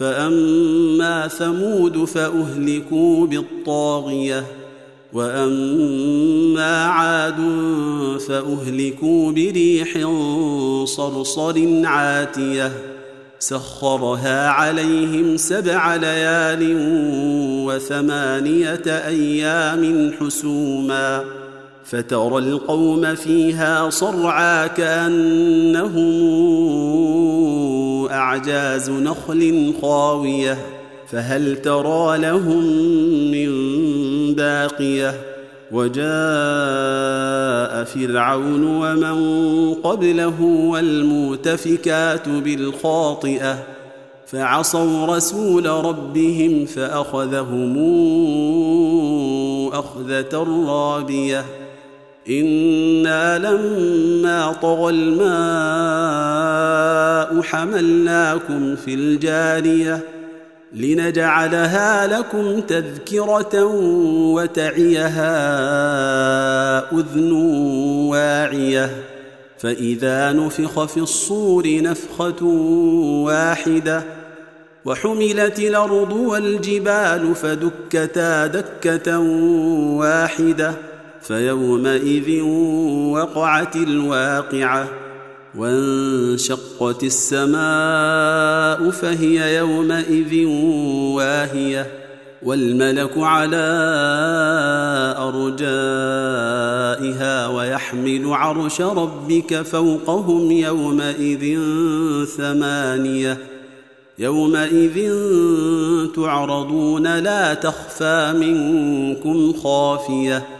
فأما ثمود فأهلكوا بالطاغية وأما عاد فأهلكوا بريح صرصر عاتية سخرها عليهم سبع ليال وثمانية أيام حسوما. فترى القوم فيها صرعى كأنهم أعجاز نخل خاوية فهل ترى لهم من باقية؟ وجاء فرعون ومن قبله والمؤتفكات بالخاطئة فعصوا رسول ربهم فأخذهم أخذة رابية. أنا لما طغى الماء حملناكم في الجاريه لنجعلها لكم تذكره وتعيها اذن واعيه فاذا نفخ في الصور نفخه واحدة وحملت الأرض والجبال فدكتا دكه واحدة فيومئذ وقعت الواقعة وانشقت السماء فهي يومئذ واهية والملك على أرجائها ويحمل عرش ربك فوقهم يومئذ ثمانية يومئذ تعرضون لا تخفى منكم خافية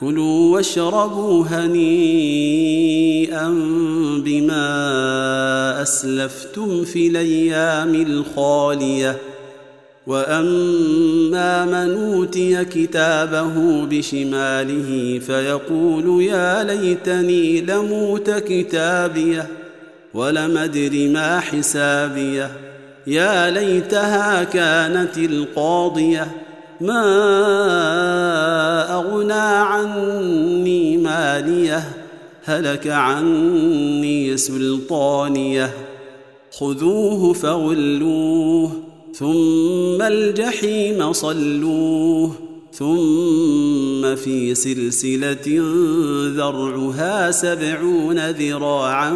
كلوا واشربوا هنيئا بما أسلفتم في الأيام الخالية. وأما من أوتي كتابه بشماله فيقول يا ليتني لموت كتابيه ولم أدر ما حسابيه. يا ليتها كانت القاضية. ما أغنى عني مالية هلك عني سلطانية. خذوه فغلوه ثم الجحيم صلوه ثم في سلسلة ذرعها سبعون ذراعا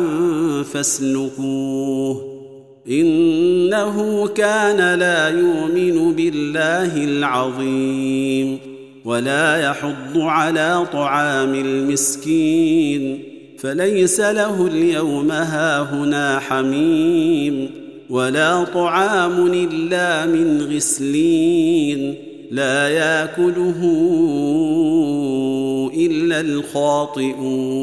فاسلكوه. إنه كان لا يؤمن بالله العظيم ولا يحض على طعام المسكين فليس له اليوم هاهنا حميم ولا طعام إلا من غسلين لا يأكله إلا الخاطئون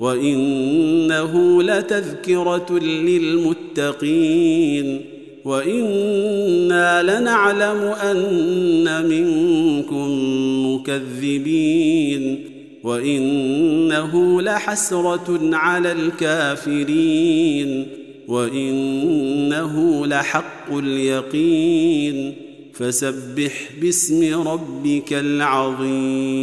وانه لتذكره للمتقين وأنا لنعلم ان منكم مكذبين وانه لحسره على الكافرين وانه لحق اليقين فسبح باسم ربك العظيم